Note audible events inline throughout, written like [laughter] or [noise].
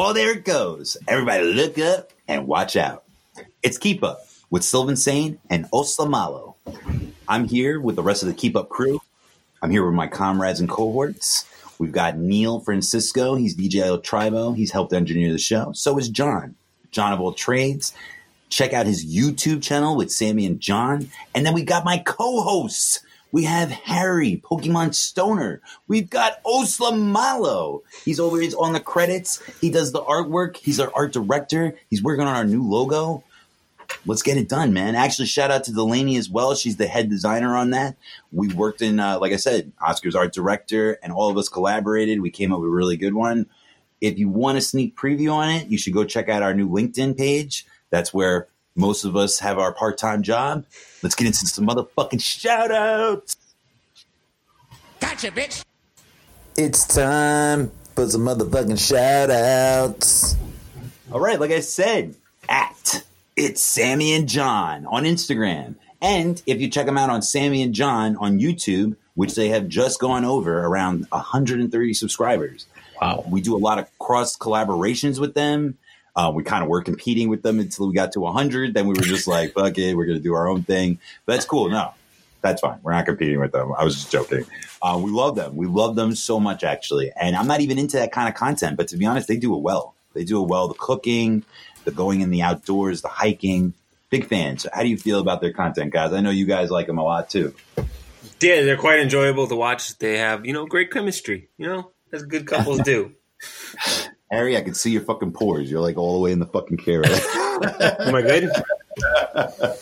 Oh, there it goes. Everybody look up and watch out. It's Keep Up with Sylvan Sane and Oslamalo. I'm here with the rest of the Keep Up crew. I'm here with my comrades and cohorts. We've got Neil Francisco. He's DJ El Tribo. He's helped engineer the show. So is John. John of all trades. Check out his YouTube channel with Sammy and John. And then we got my co-hosts. We have Harry, Pokemon Stoner. We've got Oslamalo. He's always on the credits. He does the artwork. He's our art director. He's working on our new logo. Let's get it done, man. Actually, shout out to Delaney as well. She's the head designer on that. We worked in, uh, like I said, Oscar's art director, and all of us collaborated. We came up with a really good one. If you want a sneak preview on it, you should go check out our new LinkedIn page. That's where most of us have our part time job. Let's get into some motherfucking shout outs. Gotcha, bitch. It's time for some motherfucking shout outs. All right, like I said, at it's Sammy and John on Instagram. And if you check them out on Sammy and John on YouTube, which they have just gone over around 130 subscribers. Wow. We do a lot of cross collaborations with them. Uh, we kind of were competing with them until we got to 100. Then we were just like, fuck it, we're going to do our own thing. But that's cool. No, that's fine. We're not competing with them. I was just joking. Uh, we love them. We love them so much, actually. And I'm not even into that kind of content, but to be honest, they do it well. They do it well. The cooking, the going in the outdoors, the hiking. Big fans. So how do you feel about their content, guys? I know you guys like them a lot too. Yeah, they're quite enjoyable to watch. They have, you know, great chemistry, you know, as good couples [laughs] do. Harry, I can see your fucking pores. You're like all the way in the fucking camera. [laughs] Am oh I good? [laughs]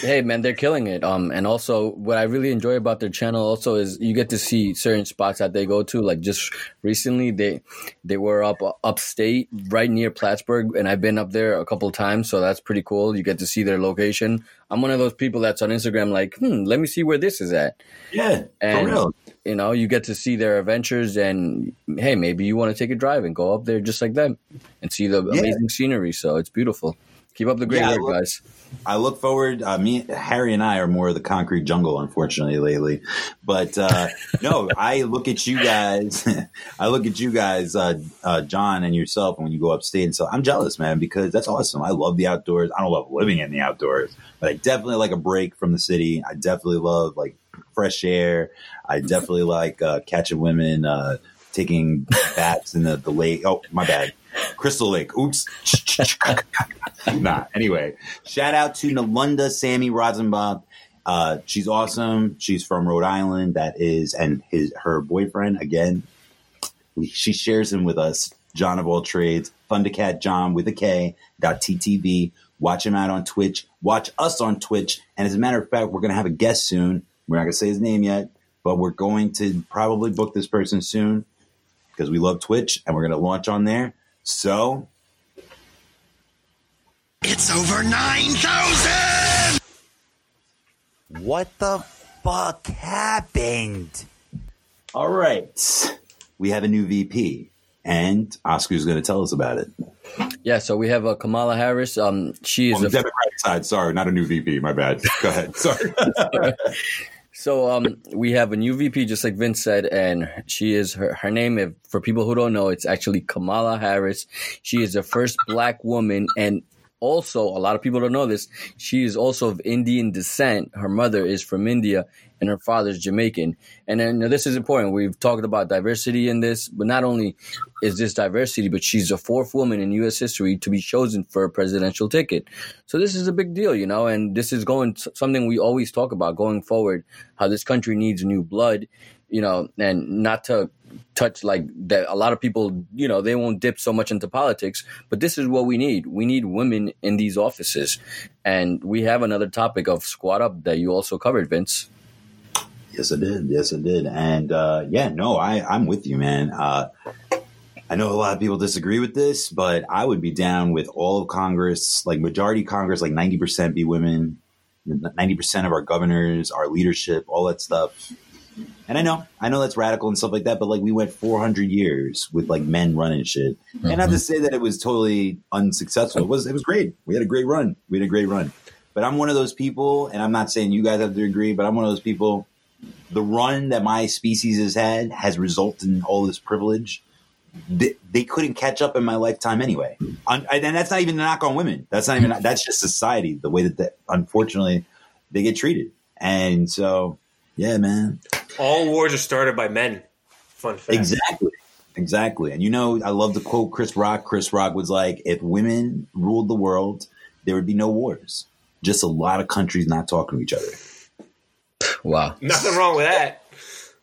Hey man, they're killing it. Um, and also what I really enjoy about their channel also is you get to see certain spots that they go to. Like just recently, they they were up upstate, right near Plattsburgh, and I've been up there a couple times, so that's pretty cool. You get to see their location. I'm one of those people that's on Instagram, like, hmm, let me see where this is at. yeah, for And real. you know, you get to see their adventures, and hey, maybe you want to take a drive and go up there just like them and see the Yeah. amazing scenery. So it's beautiful. Keep up the great Yeah, I work, look- guys. I look forward. Uh, me, Harry, and I are more of the concrete jungle, unfortunately, lately. But uh, [laughs] no, I look at you guys. [laughs] I look at you guys, uh, uh, John, and yourself, when you go upstate. And so I'm jealous, man, because that's awesome. I love the outdoors. I don't love living in the outdoors, but I definitely like a break from the city. I definitely love like fresh air. I definitely like uh, catching women, uh, taking baths in the, the lake. Oh, my bad. Crystal Lake. Oops. [laughs] nah. Anyway, shout out to Nalunda Sammy Rosenbach. Uh, she's awesome. She's from Rhode Island. That is, and his her boyfriend again. She shares him with us. John of all trades, Thundercat John with a K. Dot TTV. Watch him out on Twitch. Watch us on Twitch. And as a matter of fact, we're gonna have a guest soon. We're not gonna say his name yet, but we're going to probably book this person soon because we love Twitch and we're gonna launch on there. So It's over 9,000! What the fuck happened? All right. We have a new VP, and Oscar's going to tell us about it. Yeah, so we have uh, Kamala Harris. Um, she is On the a Democratic side, sorry, not a new VP. My bad. Go ahead. Sorry. [laughs] [laughs] So um, we have a new VP, just like Vince said, and she is her her name. If for people who don't know, it's actually Kamala Harris. She is the first Black woman, and also a lot of people don't know this. She is also of Indian descent. Her mother is from India, and her father's Jamaican. And then this is important. We've talked about diversity in this, but not only is this diversity, but she's the fourth woman in U.S. history to be chosen for a presidential ticket. So this is a big deal, you know, and this is going something we always talk about going forward. How this country needs new blood, you know, and not to touch like that. A lot of people, you know, they won't dip so much into politics, but this is what we need. We need women in these offices, and we have another topic of squad up that you also covered, Vince. yes, I did. Yes, I did. And uh, yeah, no, I, I'm with you, man. Uh, I know a lot of people disagree with this, but I would be down with all of Congress, like majority Congress, like 90% be women, 90% of our governors, our leadership, all that stuff. And I know, I know that's radical and stuff like that, but like we went 400 years with like men running shit. And not to mm-hmm. say that it was totally unsuccessful. It was, it was great. We had a great run. We had a great run. But I'm one of those people, and I'm not saying you guys have to agree, but I'm one of those people. The run that my species has had has resulted in all this privilege they, they couldn't catch up in my lifetime anyway. And that's not even a knock on women. That's not even mm-hmm. that's just society. The way that they, unfortunately they get treated. And so, yeah, man, All wars are started by men. Fun fact. exactly, exactly. And you know, I love to quote Chris Rock. Chris Rock was like, "If women ruled the world, there would be no wars. Just a lot of countries not talking to each other." Wow. Nothing wrong with that.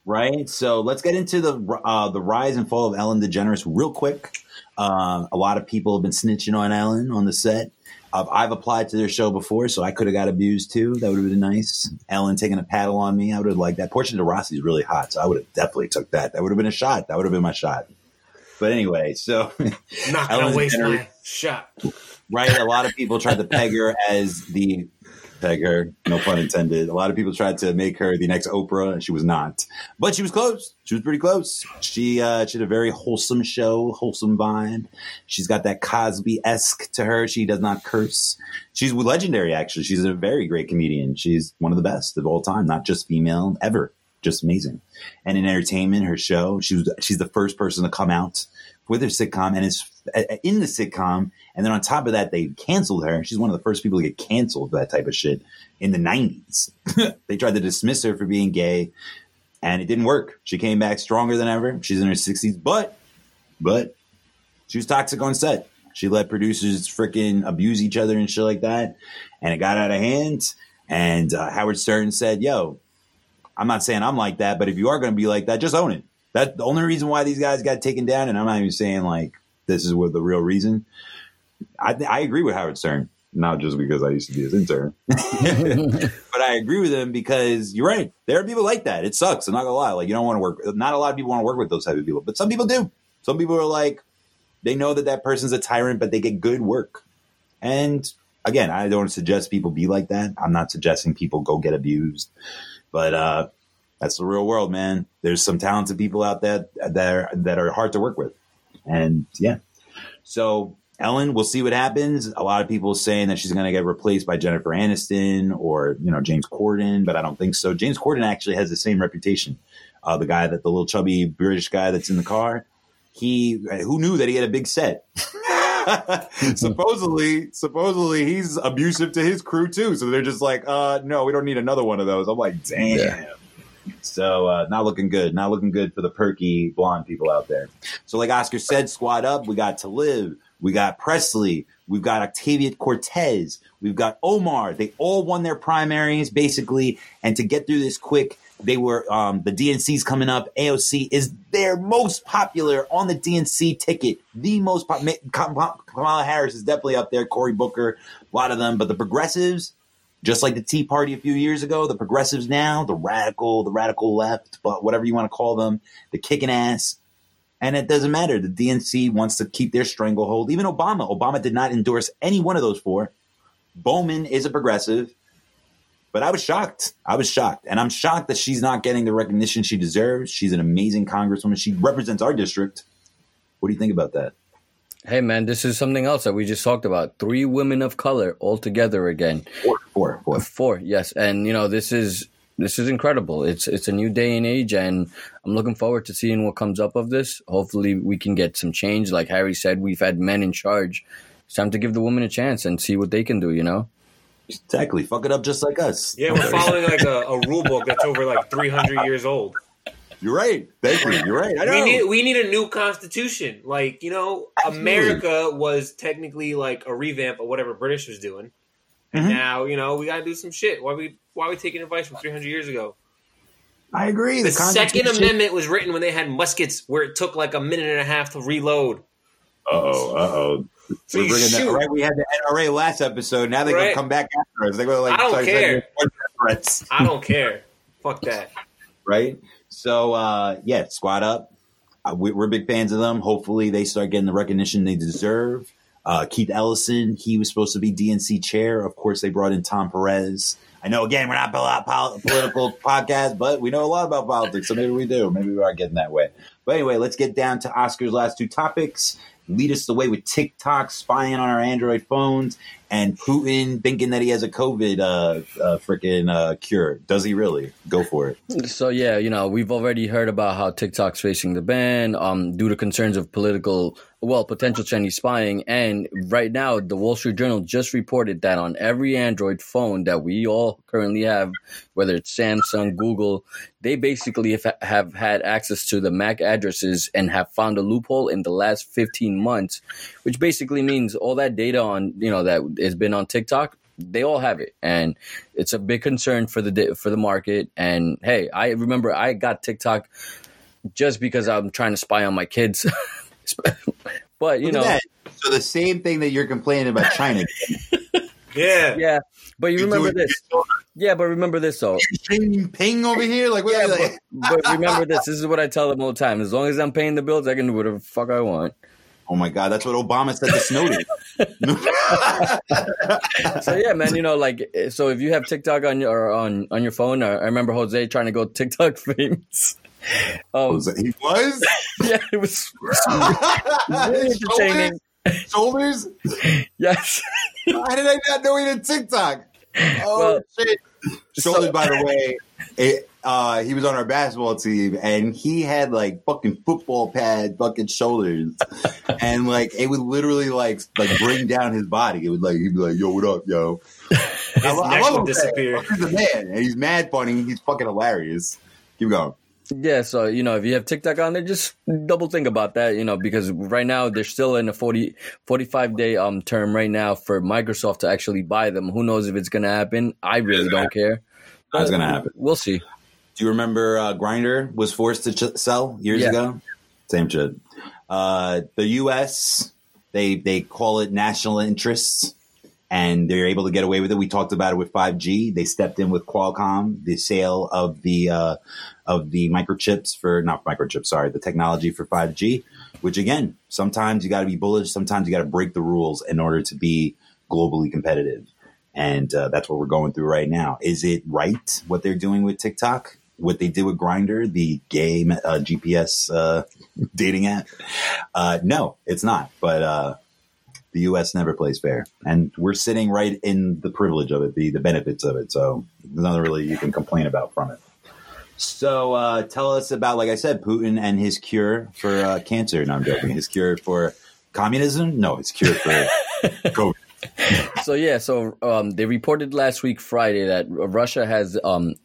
right? So let's get into the uh, the rise and fall of Ellen DeGeneres real quick. Uh, a lot of people have been snitching on Ellen on the set. I've applied to their show before, so I could have got abused too. That would have been nice. Ellen taking a paddle on me, I would have liked that. Portia de Rossi is really hot, so I would have definitely took that. That would have been a shot. That would have been my shot. But anyway, so [laughs] Not gonna waste DeGeneres- my shot. right? A lot of people tried to peg her as the peg her, no pun intended. A lot of people tried to make her the next Oprah, and she was not. But she was close. She was pretty close. She uh, she had a very wholesome show, wholesome vibe. She's got that Cosby esque to her. She does not curse. She's legendary, actually. She's a very great comedian. She's one of the best of all time, not just female ever. Just amazing. And in entertainment, her show, she was she's the first person to come out with her sitcom, and is uh, in the sitcom. And then on top of that, they canceled her. She's one of the first people to get canceled for that type of shit in the 90s. [laughs] they tried to dismiss her for being gay, and it didn't work. She came back stronger than ever. She's in her 60s, but, but she was toxic on set. She let producers freaking abuse each other and shit like that, and it got out of hand. And uh, Howard Stern said, "Yo, I'm not saying I'm like that, but if you are going to be like that, just own it. That's the only reason why these guys got taken down, and I'm not even saying like this is what the real reason. I, I agree with Howard Stern, not just because I used to be his intern, [laughs] but I agree with him because you're right. There are people like that. It sucks. I'm not gonna lie. Like you don't want to work. Not a lot of people want to work with those type of people, but some people do. Some people are like they know that that person's a tyrant, but they get good work. And again, I don't suggest people be like that. I'm not suggesting people go get abused, but uh, that's the real world, man. There's some talented people out there that are, that are hard to work with, and yeah. So Ellen, we'll see what happens. A lot of people saying that she's going to get replaced by Jennifer Aniston or you know James Corden, but I don't think so. James Corden actually has the same reputation. Uh, the guy that the little chubby British guy that's in the car, he who knew that he had a big set. [laughs] supposedly, supposedly he's abusive to his crew too. So they're just like, uh, no, we don't need another one of those. I'm like, damn. Yeah. So uh, not looking good. Not looking good for the perky blonde people out there. So like Oscar said, squad up. We got to live. We got Pressley. We've got Ocasio-Cortez. We've got Omar. They all won their primaries basically. And to get through this quick, they were um, the DNC's coming up. AOC is their most popular on the DNC ticket. The most pop- Ma- Kam- Kamala Harris is definitely up there. Cory Booker, a lot of them. But the progressives, just like the Tea Party a few years ago, the progressives now, the radical, the radical left, but whatever you want to call them, the kicking ass. And it doesn't matter. The DNC wants to keep their stranglehold. Even Obama, Obama did not endorse any one of those four. Bowman is a progressive, but I was shocked. I was shocked. And I'm shocked that she's not getting the recognition she deserves. She's an amazing congresswoman. She represents our district. What do you think about that? Hey man, this is something else that we just talked about. Three women of color all together again. Four, four, four. Four, yes, and you know this is this is incredible. It's it's a new day and age, and I'm looking forward to seeing what comes up of this. Hopefully, we can get some change. Like Harry said, we've had men in charge. It's time to give the women a chance and see what they can do. You know, Exactly. Fuck it up just like us. Yeah, we're following like a, a rule book that's over like 300 years old. You're right. Thank you. You're right. I know. We need we need a new constitution. Like you know, Absolutely. America was technically like a revamp of whatever British was doing, and Mhm. now you know we got to do some shit. Why we why we taking advice from 300 years ago? I agree. The Second Amendment was written when they had muskets, where it took like a minute and a half to reload. Uh-oh, uh-oh. So We're you bringing that, shoot. right? We had the NRA last episode. Now they're Right. gonna come back after us. They're gonna like I don't start care. sending I don't care. Fuck that. right? So uh, yeah, squad up. Uh, we, we're big fans of them. Hopefully, they start getting the recognition they deserve. Uh, Keith Ellison, he was supposed to be DNC chair. Of course, they brought in Tom Perez. I know, again, we're not a pol- political [laughs] podcast, but we know a lot about politics, so maybe we do. Maybe we are getting that way. But anyway, let's get down to Oscar's last two topics. lead us away with TikTok spying on our Android phones and Putin thinking that he has a COVID uh, uh, freaking uh, cure. Does he really? Go for it. So yeah, you know, we've already heard about how TikTok's facing the ban um, due to concerns of political, well, potential Chinese spying. And right now, the Wall Street Journal just reported that on every Android phone that we all currently have, whether it's Samsung, Google, they basically have, have had access to the MAC addresses and have found a loophole in the last 15 months, which basically means all that data on, you know, that has been on TikTok they all have it. And it's a big concern for the for the market. And hey i remember i got tiktok just because i'm trying to spy on my kids. [laughs] But you know. that. So the same thing that you're complaining about China. [laughs] Yeah. yeah. But you You remember this. yeah but remember this though. Ping, ping over here. Like, what yeah, are they? but, but remember [laughs] this. This is what i tell them all the time. As long as i'm paying the bills i can do whatever the fuck i want Oh my God, that's what Obama said to [laughs] Snowden. [laughs] so yeah man you know like so if you have tiktok on your on on your phone i remember jose trying to go [laughs] tiktok famous um, he was yeah it was really entertaining Shoulders? yes Why did I not know he did TikTok? Oh Well, shit! so- Shoulders, by the way, it, uh, he was on our basketball team, and he had like fucking football pad fucking shoulders, [laughs] and like it would literally like like bring down his body. It would like he'd be like, "Yo, what up, yo?" [laughs] His I, lo- I love would him, disappear. He's a man, and he's mad funny. He's fucking hilarious. Keep going. Yeah, so you know, if you have TikTok on there, just double think about that, you know, because right now they're still in a 40, 45 day um term right now for Microsoft to actually buy them. Who knows if it's gonna happen? I really don't care. That's gonna happen. We'll see. Do you remember uh, Grindr was forced to ch- sell years Yeah. ago? Same shit. Uh, the U.S. they they call it national interests, and they're able to get away with it. We talked about it with 5G. They stepped in with Qualcomm, the sale of the uh, of the microchips for not microchips, sorry, the technology for 5G. Which again, sometimes you got to be bullish. Sometimes you got to break the rules in order to be globally competitive. And uh, that's what we're going through right now. Is it right what they're doing with TikTok? What they did with Grindr, the gay uh, GPS uh, dating app? Uh, no, it's not. But uh, the U.S. never plays fair, and we're sitting right in the privilege of it, the the benefits of it. So there's nothing really you can complain about from it. So uh, tell us about, like I said, Putin and his cure for uh, cancer. No, I'm joking. His cure for communism? No, his cure for [laughs] COVID. [laughs] So yeah, so um, they reported last week Friday that Russia has um,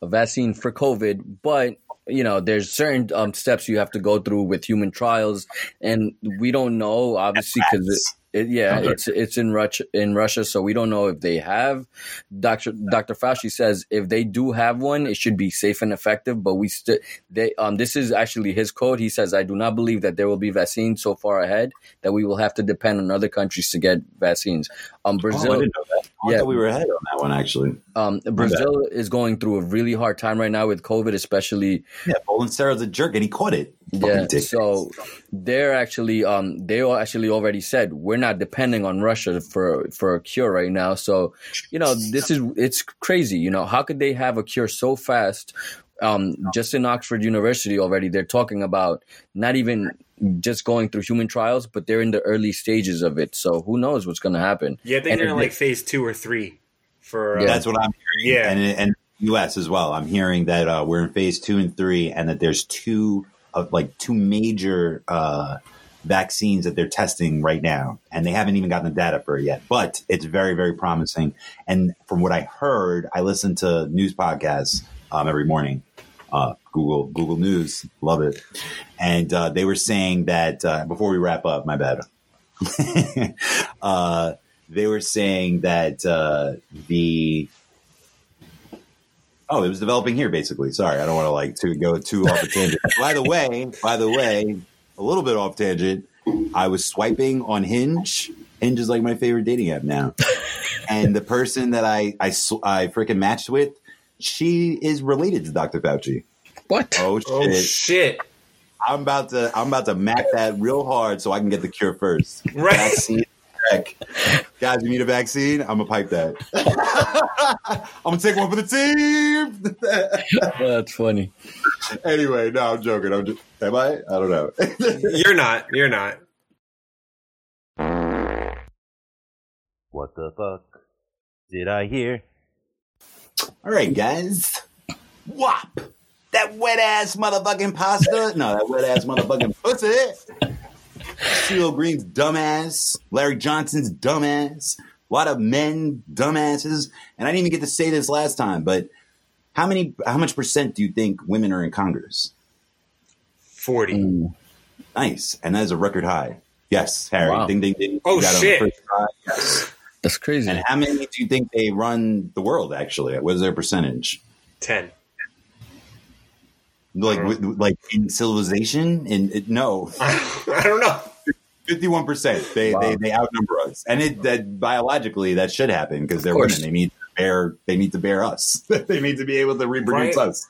a vaccine for COVID, but you know there's certain um, steps you have to go through with human trials, and we don't know obviously because it, yeah, Okay. it's it's in Russia in Russia, so we don't know if they have. Doctor Doctor Fauci says if they do have one, it should be safe and effective. But we still they um this is actually his quote. He says, "I do not believe that there will be vaccines so far ahead that we will have to depend on other countries to get vaccines." Um, Oh, I Brazil. didn't know that. I Yeah. thought we were ahead on that one, actually. Um, Brazil is going through a really hard time right now with COVID, especially. Yeah, Bolsonaro's a jerk, and he caught it. Yeah, Fucking so they're actually um they all actually already said we're not depending on Russia for for a cure right now. So you know this is it's crazy. You know how could they have a cure so fast? Um, just in Oxford University already, they're talking about not even just going through human trials, but they're in the early stages of it. So who knows what's going to happen? Yeah, I think And they're in like phase two or three for. Uh, That's what I'm hearing. Yeah. And, and U.S. as well. I'm hearing that uh, we're in phase two and three, and that there's two of like two major uh, vaccines that they're testing right now, and they haven't even gotten the data for it yet. But it's very, very promising. And from what I heard, I listen to news podcasts um, every morning. Uh, Google Google News, love it. And uh, they were saying that uh, before we wrap up, my bad. [laughs] uh, they were saying that uh, the oh, it was developing here basically. Sorry, I don't want to like to go too off a tangent. [laughs] by the way, by the way, a little bit off tangent. I was swiping on Hinge. Hinge is like my favorite dating app now, and the person that I I, sw- I freaking matched with, she is related to Dr. Fauci. What? Oh, oh shit! oh shit! I'm about to I'm about to mac that real hard so I can get the cure first. Right. Vaccine check guys, you need a vaccine? I'm gonna pipe that. [laughs] I'm gonna take one for the team. [laughs] that's funny. Anyway, no, I'm joking. I'm just, am I? I don't know. [laughs] You're not. You're not. What the fuck did I hear? All right, guys. Wop! That wet ass motherfucking pasta. No, that wet ass motherfucking pussy. CeeLo Green's dumbass. Larry Johnson's dumbass. A lot of men dumbasses. And I didn't even get to say this last time, but how many? How much percent do you think women are in Congress? Forty. Mm. Nice, and that is a record high. Yes, Harry. Wow. Ding ding ding. Oh, You got it on the shit. Yes. That's crazy. And how many do you think they run the world? Actually, what is their percentage? Ten. Like, with- like in civilization? and it, no, [laughs] I don't know. fifty-one percent. They Wow. they they outnumber us, and it that biologically that should happen because they're women. They need to bear. They need to bear us. [laughs] they need to be able to reproduce Right. us.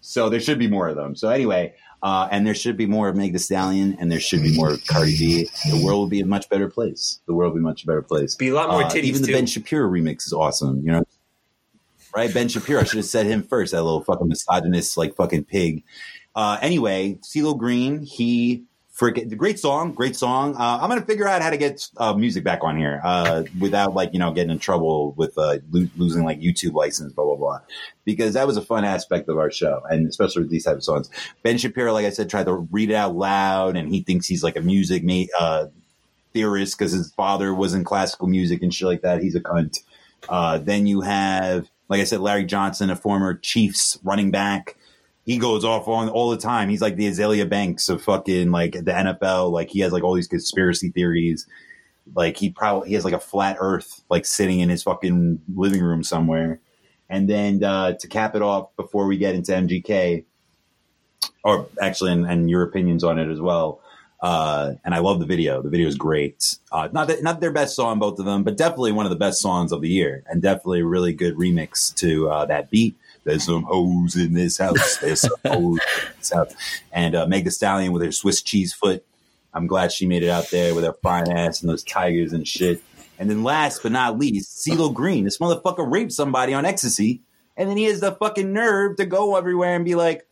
So there should be more of them. So anyway, uh, and there should be more of Meg The Stallion, and there should be more of Cardi B. The world will be a much better place. The world will be a much better place. Be a lot more Uh, titties even the too. Ben Shapiro remix is awesome. You know, right? Ben Shapiro. I should have said him first. That little fucking misogynist, like fucking pig. Uh, anyway, CeeLo Green. He freaking great song, great song. Uh, I'm gonna figure out how to get uh, music back on here uh, without like you know getting in trouble with uh, lo- losing like YouTube license, blah blah blah. Because that was a fun aspect of our show, and especially with these type of songs. Ben Shapiro, like I said, tried to read it out loud, and he thinks he's like a music mate. Uh, theorist because his father was in classical music and shit like that. He's a cunt. Uh, then you have, like I said, Larry Johnson, a former Chiefs running back. He goes off on all the time. He's like the Azealia Banks of fucking like the NFL. Like he has like all these conspiracy theories. Like he probably he has like a flat Earth like sitting in his fucking living room somewhere. And then uh, to cap it off, before we get into MGK, or actually, and, and your opinions on it as well. Uh, and I love the video. The video is great. Uh, not that, not their best song, both of them, but definitely one of the best songs of the year, and definitely a really good remix to uh, that beat. There's some hoes in this house. There's some [laughs] hoes in this house. And uh, Meg The Stallion with her Swiss cheese foot. I'm glad she made it out there with her fine ass and those tigers and shit. And then last but not least, CeeLo Green. This motherfucker raped somebody on ecstasy, and then he has the fucking nerve to go everywhere and be like,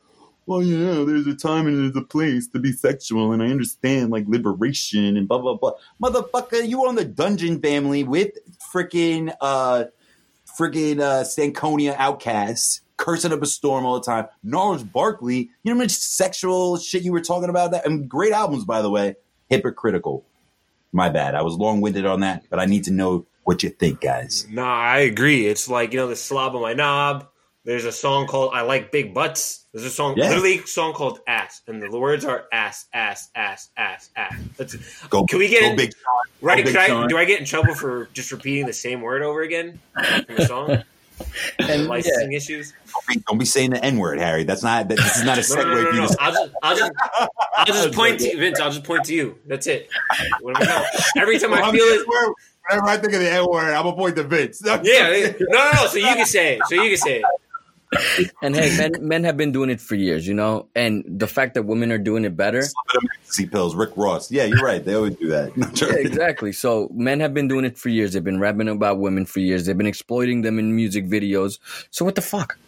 well, you know, there's a time and there's a place to be sexual, and I understand like liberation and blah blah blah. Motherfucker, you were on the Dungeon Family with freaking uh, freaking uh, Outcasts, cursing up a storm all the time. Gnarls Barkley, you know how much sexual shit you were talking about that, and great albums by the way. Hypocritical. My bad. I was long winded on that, but I need to know what you think, guys. Nah, I agree. It's like you know the slob on my knob. There's a song called "I Like Big Butts." There's a song, Yeah. literally a song called "Ass," and the words are "ass, ass, ass, ass, ass." That's, Go. Can we get go in- big? Sean. right? Go Big I, do I get in trouble for just repeating the same word over again from the song? [laughs] and Licensing issues? Don't be- Don't be saying the N word, Harry. That's not. That, this is not a [laughs] segue no, no, for no, no. I'll just, I'll just, I'll just point to Vince. I'll just point to you. That's it. Whatever, no. Every time I I'm feel just- it, Whenever I think of the N word, I'm gonna point to Vince. [laughs] yeah. No, no, no. So you can say it. So you can say it. [laughs] and hey, men men have been doing it for years, you know. And the fact that women are doing it better, ecstasy pills. Rick Ross. Yeah, you're right. They always do that. [laughs] No, Yeah, exactly. So men have been doing it for years. They've been rapping about women for years. They've been exploiting them in music videos. So what the fuck?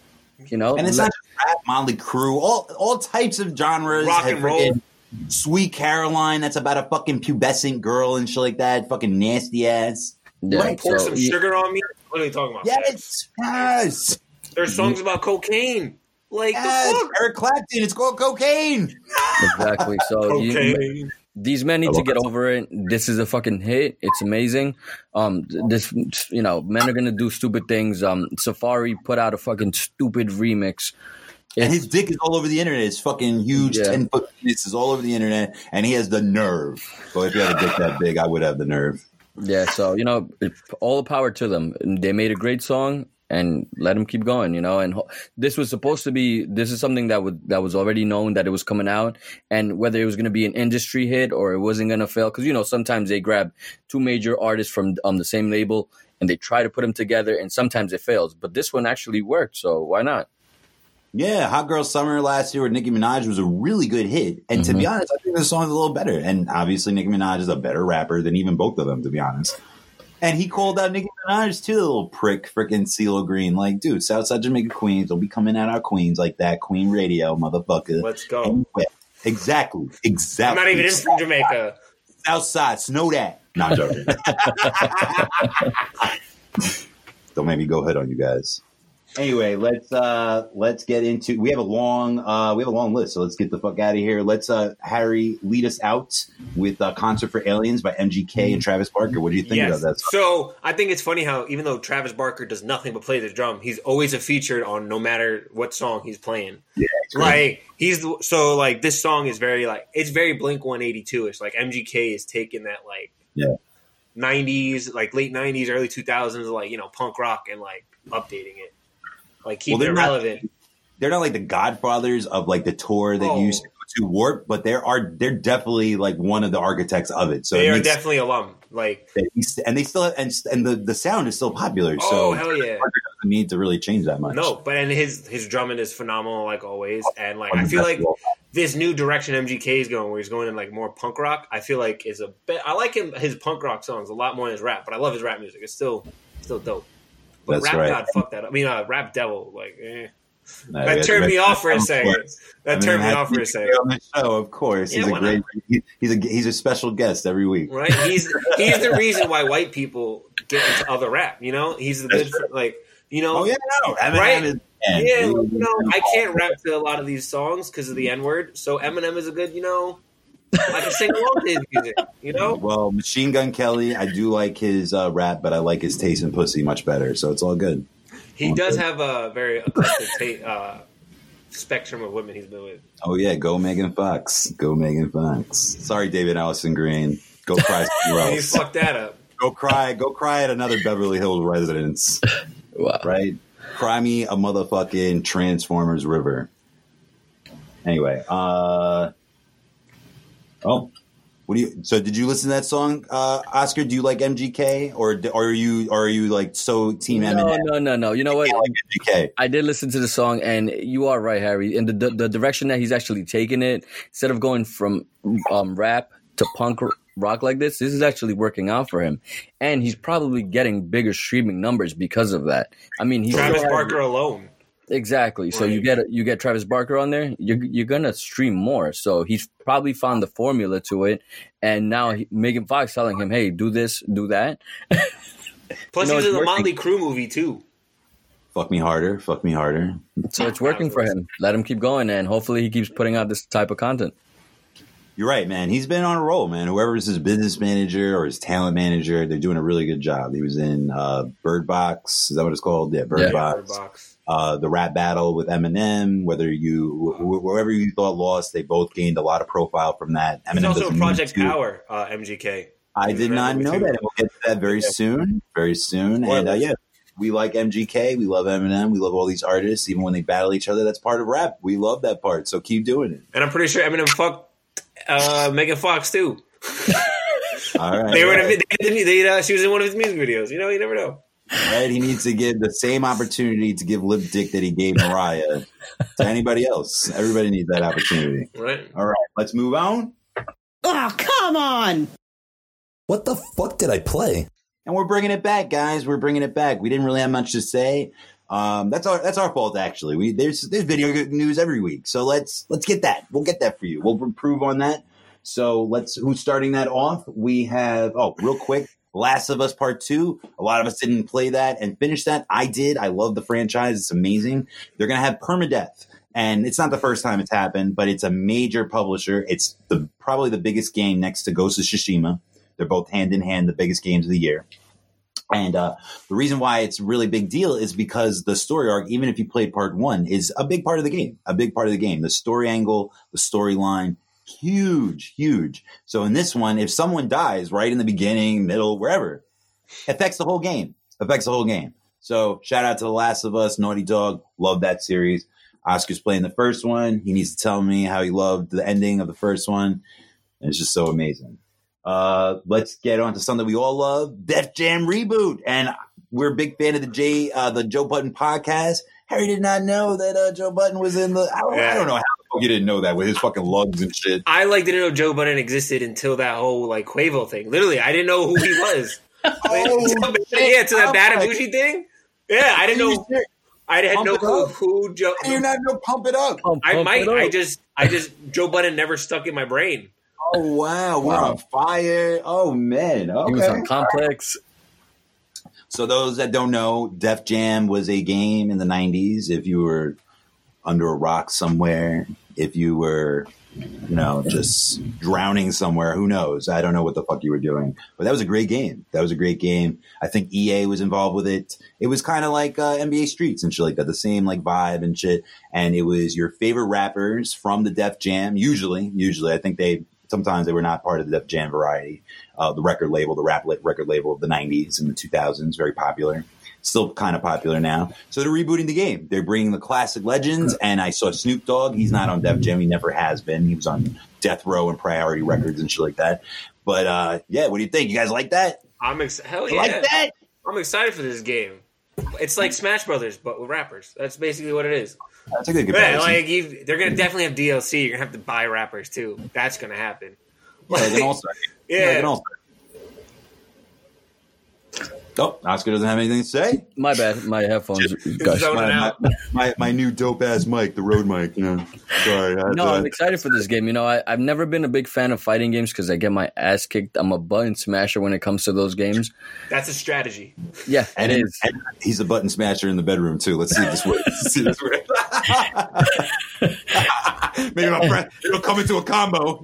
You know? And it's Let- not just rap, Motley Crue, all all types of genres. Rock and roll. freaking Sweet Caroline, that's about a fucking pubescent girl and shit like that. Fucking nasty ass. yeah, Right, Pour so, some yeah, sugar on me. What are you talking about? Yes, yes, There's songs about cocaine. Like yes. Eric Clapton. It's called cocaine. exactly. So you- [laughs] Cocaine. these men need to get over it. This is a fucking hit. It's amazing. Um, this you know, men are gonna do stupid things. Um, Safaree put out a fucking stupid remix. And his dick is all over the internet. It's fucking huge, Yeah. ten foot penis is all over the internet, and he has the nerve. So if you had a dick that big, I would have the nerve. Yeah, so you know, all the power to them. They made a great song, and let them keep going. You know, and ho- this was supposed to be. This is something that would that was already known that it was coming out, and whether it was going to be an industry hit or it wasn't going to fail, because you know sometimes they grab two major artists from um the same label and they try to put them together, and sometimes it fails. But this one actually worked, so why not? Yeah, Hot Girl Summer last year with Nicki Minaj was a really good hit. And to be honest, I think the song's a little better. And obviously, Nicki Minaj is a better rapper than even both of them, to be honest. And he called out Nicki Minaj too, the little prick, freaking CeeLo Green. Like, dude, Southside Jamaica Queens, don't be coming at our queens like that. Queen Radio, motherfucker. Let's go. Anyway, exactly, I'm exactly. not even in from Jamaica. Southside, snow that. Not joking. [laughs] [laughs] Don't make me go ahead on you guys. Anyway, let's uh let's get into. We have a long uh we have a long list, so let's get the fuck out of here. Let's uh Harry lead us out with uh, "Concert for Aliens" by MGK and Travis Barker. What do you think Yes. about that? song? So I think it's funny how even though Travis Barker does nothing but play the drum, he's always a featured on no matter what song he's playing. Yeah. Like he's so like this song is very like it's very Blink One Eighty Two ish. Like MGK is taking that like Yeah. nineties, like late nineties, early two thousands, like you know punk rock and like updating it, like keeping Well, it not- relevant. they're not like the godfathers of like the tour that Oh. you used to go to Warp, but there are they're definitely like one of the architects of it. So they it are definitely alum. Like and they still and and the the sound is still popular. oh so hell yeah. Doesn't need to really change that much. No, but and his his drumming is phenomenal, like always. And like I feel like of all time. this new direction MGK is going, where he's going in like more punk rock. I feel like is a bit. I like him his punk rock songs a lot more than his rap, but I love his rap music. It's still still dope. But That's rap right. god, fuck that. I mean, uh, rap devil, like eh. No, that turned me off for a second. I That mean, turned me off for a second. on the show, of course. Yeah, he's a great. he- he's a he's a special guest every week. Right? He's [laughs] he's the reason why white people get into other rap. You know, he's the That's good, like you know. Oh yeah, no, Eminem Right? is- Yeah, like, you know, I can't rap to a lot of these songs because of the N word. So Eminem is a good, you know, I can sing along to his music. You know, Well, Machine Gun Kelly, I do like his uh, rap, but I like his taste in pussy much better. So it's all good. he does have a very eclectic ta- uh, spectrum of women he's been with. Oh yeah, go Megan Fox, go Megan Fox. Sorry, David Allison Green. Go cry [laughs] somewhere And he fucked that up. Go cry. Go cry at another Beverly Hills residence. Wow. Right? Cry me a motherfucking Transformers River. Anyway, uh, oh, what do you? So, did you listen to that song, uh, Oscar? Do you like MGK, or, or are you are you like so team No, Eminem? no, no, no. You know what? I like MGK. I did listen to the song, and you are right, Harry. In the the, the direction that he's actually taking it, instead of going from um, rap to punk rock like this, this is actually working out for him, and he's probably getting bigger streaming numbers because of that. I mean, he's Travis still has- Barker alone. Exactly. So you get you get Travis Barker on there, you're you're gonna stream more. So he's probably found the formula to it, and now he, Megan Fox telling him, "Hey, do this, do that." [laughs] Plus, You know, he was in the working. Motley Crue movie too. Fuck me harder. Fuck me harder. So it's working for him. Let him keep going, and hopefully he keeps putting out this type of content. You're right, man. He's been on a roll, man. Whoever's his business manager or his talent manager, they're doing a really good job. He was in uh, Bird Box. Is that what it's called? Yeah, Bird Yeah. Box. Bird Box. Uh, the rap battle with Eminem. Whether you, wh- whoever you thought lost, they both gained a lot of profile from that. He's also Project. Power, uh, MGK. I did not know too. that. We'll get to that very soon. Very soon. And uh, yeah, we like MGK. We love Eminem. We love all these artists, even when they battle each other. That's part of rap. We love that part. So keep doing it. And I'm pretty sure Eminem fucked uh, Megan Fox too. [laughs] All right. They were in a, they, they, they, uh, she was in one of his music videos. You know, you never know. Right? He needs to give the same opportunity to give lip dick that he gave Mariah to anybody else. Everybody needs that opportunity. Right? All right, let's move on. Oh, come on! What the fuck did I play? And we're bringing it back, guys. We're bringing it back. We didn't really have much to say. Um, that's our that's our fault, actually. We there's there's video news every week, so let's let's get that. We'll get that for you. We'll improve on that. So let's who's starting that off? We have oh, real quick, Last of Us Part Two. A lot of us didn't play that and finish that. I did. I love the franchise. It's amazing. They're gonna have permadeath. And it's not the first time it's happened, but it's a major publisher. It's the probably the biggest game next to Ghost of Tsushima. They're both hand in hand, the biggest games of the year. And uh, the reason why it's a really big deal is because the story arc, even if you played part one, is a big part of the game. A big part of the game. The story angle, the storyline, huge, huge. So in this one, if someone dies right in the beginning, middle, wherever, affects the whole game. Affects the whole game. So shout out to The Last of Us, Naughty Dog. Love that series. Oscar's playing the first one. He needs to tell me how he loved the ending of the first one. And it's just so amazing. Uh, let's get on to something we all love, Def Jam reboot. And we're a big fan of the J, uh, the Joe Budden podcast. Harry did not know that uh, Joe Budden was in the. I don't, I don't know how fuck you didn't know that with his fucking lugs and shit. I like didn't know Joe Budden existed until that whole like Quavo thing. Literally, I didn't know who he was. [laughs] Oh, yeah, to that I'm Bad like- Bougie thing. Yeah, I didn't know. I had Pump no clue up. who Joe. I did not know. Pump it up. Pump- I pump might. it up. I just. I just. Joe Budden never stuck in my brain. Oh wow, we're Wow. on fire. Oh man, He was okay. on Complex. So those that don't know, Def Jam was a game in the '90s. If you were under a rock somewhere, if you were, you know, just drowning somewhere, who knows? I don't know what the fuck you were doing, but that was a great game. That was a great game. I think EA was involved with it. It was kind of like uh, NBA Streets and shit like that, the same like vibe and shit. And it was your favorite rappers from the Def Jam. Usually, usually, I think they sometimes they were not part of the Def Jam variety, uh, the record label, the rap record label of the '90s and the 2000s, very popular. Still kind of popular now. So they're rebooting the game. They're bringing the classic legends. And I saw Snoop Dogg. He's not on Def Jam. He never has been. He was on Death Row and Priority Records and shit like that. But uh, yeah, what do you think? You guys like that? I'm ex- hell yeah. Like that? I'm excited for this game. It's like Smash Brothers, but with rappers. That's basically what it is. That's a good Yeah, like you, they're gonna definitely have DLC. You're gonna have to buy rappers too. That's gonna happen. Yeah, like an all-star. [laughs] Yeah. Like an all-star. Oh, Oscar doesn't have anything to say. My bad. My headphones. Gosh. [laughs] Zoning My, out. my, my, my new dope ass mic, the Rode mic. You know, sorry. I had No, to- I'm excited for this game. You know, I, I've never been a big fan of fighting games because I get my ass kicked. I'm a button smasher when it comes to those games. That's a strategy. Yeah, and, it is. and he's a button smasher in the bedroom too. Let's see if this works. [laughs] Let's see if this works. Maybe my friend it'll come into a combo.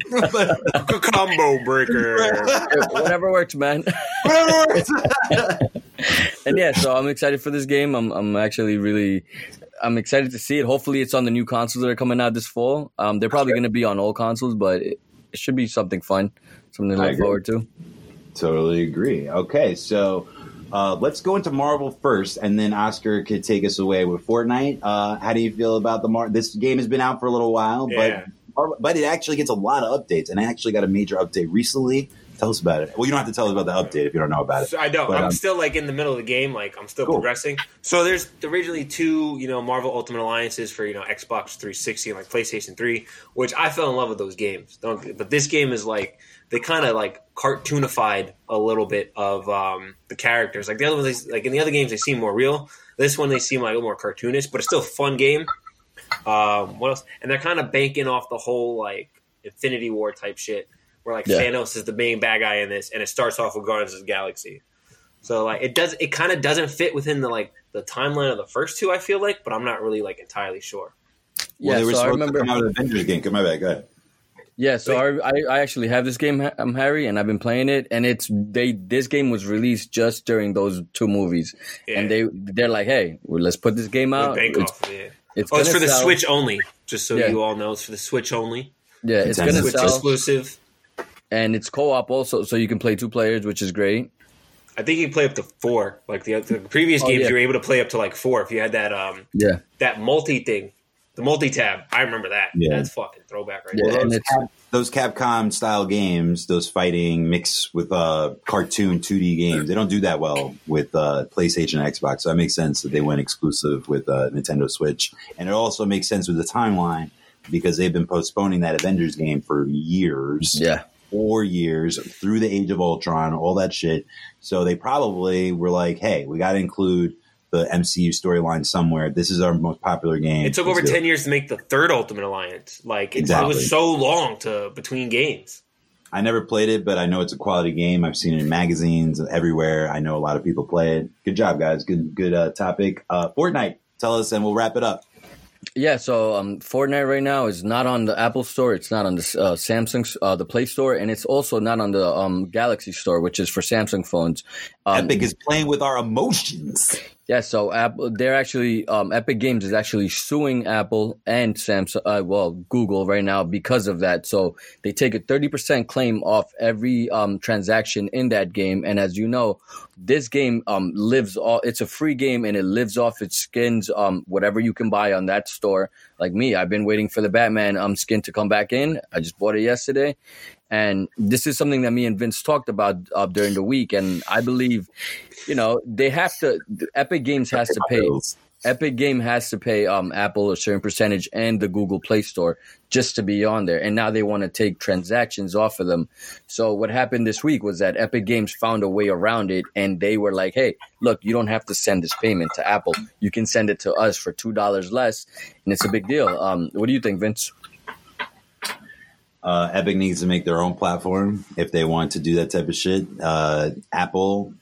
A combo breaker. [laughs] Whatever works, man. Whatever works. [laughs] and yeah, so I'm excited for this game. I'm I'm actually really I'm excited to see it. Hopefully, it's on the new consoles that are coming out this fall. Um, they're probably going to be on all consoles, but it, it should be something fun, something to look forward to. Totally agree. Okay, so uh, let's go into Marvel first, and then Oscar could take us away with Fortnite. Uh, how do you feel about the Mar? This game has been out for a little while, Yeah. but but it actually gets a lot of updates, and I actually got a major update recently. Tell us about it. Well, you don't have to tell us about the update if you don't know about it. So I don't. But, I'm um, still like in the middle of the game. Like I'm still Cool. progressing. So there's originally two, you know, Marvel Ultimate Alliances for you know Xbox 360 and like PlayStation 3, which I fell in love with those games. Don't, but this game is like they kind of like cartoonified a little bit of um, the characters. Like the other ones, they, like in the other games, they seem more real. This one they seem like a little more cartoonish, but it's still a fun game. Um, what else? And they're kind of banking off the whole like Infinity War type shit, where like Yeah. Thanos is the main bad guy in this, and it starts off with Guardians of the Galaxy. So like it does, it kind of doesn't fit within the like the timeline of the first two. I feel like, but I'm not really like entirely sure. yeah, Well, they were so I remember. to come out with Avengers game. Come my bad. Go ahead. Yeah, so I, I I actually have this game, I'm Harry, and I've been playing it, and it's they. This game was released just during those two movies, Yeah. and they they're like, hey, well, let's put this game out. Bank It's, off, yeah. it's Oh, it's gonna for the sell. Switch only. Just so Yeah. you all know, it's for the Switch only. Yeah, it's gonna Switch sell, exclusive. and it's co-op also, so you can play two players, which is great. I think you can play up to four. Like the, the previous Oh, games, yeah. you were able to play up to like four if you had that um Yeah, that multi thing, the multi tab. I remember that. Yeah. That's fucking throwback right Yeah, there. and those, Cap- those Capcom style games, those fighting mixed with uh, cartoon 2D games, they don't do that well with uh, PlayStation and Xbox. So that makes sense that they went exclusive with uh, Nintendo Switch. And it also makes sense with the timeline because they've been postponing that Avengers game for years. yeah, Four years through the Age of Ultron, all that shit. So they probably were like, "Hey, we got to include the MCU storyline somewhere. This is our most popular game." It took Let's over do ten years to make the third Ultimate Alliance. Like it, it was so long to between games. I never played it, but I know it's a quality game. I've seen it in magazines everywhere. I know a lot of people play it. Good job, guys. Good, good uh, topic. Uh, Fortnite. Tell us, and we'll wrap it up. yeah. So um, Fortnite right now is not on the Apple Store. It's not on the uh, Samsung, uh, the Play Store, and it's also not on the um, Galaxy Store, which is for Samsung phones. Um, Epic is playing with our emotions. Yeah, so Apple, they're actually um, Epic Games is actually suing Apple and Samsung, uh, well, Google right now because of that. So they take a thirty percent claim off every um, transaction in that game, and as you know, this game um, lives. All, it's a free game, and it lives off its skins. Um, whatever you can buy on that store. Like me, I've been waiting for the Batman um, skin to come back in. I just bought it yesterday, and this is something that me and Vince talked about uh, during the week, and I believe, you know, they have to. Epic Games has to pay. Epic Game has to pay um, Apple a certain percentage and the Google Play Store just to be on there, and now they want to take transactions off of them. So what happened this week was that Epic Games found a way around it, and they were like, "Hey, look, you don't have to send this payment to Apple. You can send it to us for two dollars less, and it's a big deal." Um, what do you think, Vince? Uh, Epic needs to make their own platform if they want to do that type of shit. Uh, Apple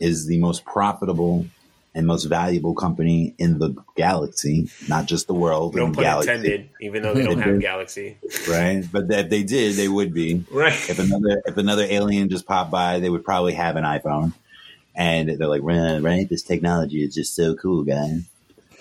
is the most profitable and most valuable company in the galaxy, not just the world. No pun galaxy, intended, even though they don't have [laughs] Galaxy. right? But if they did, they would be. Right. If another if another alien just popped by, they would probably have an iPhone, and they're like, right, right? This technology is just so cool, guys.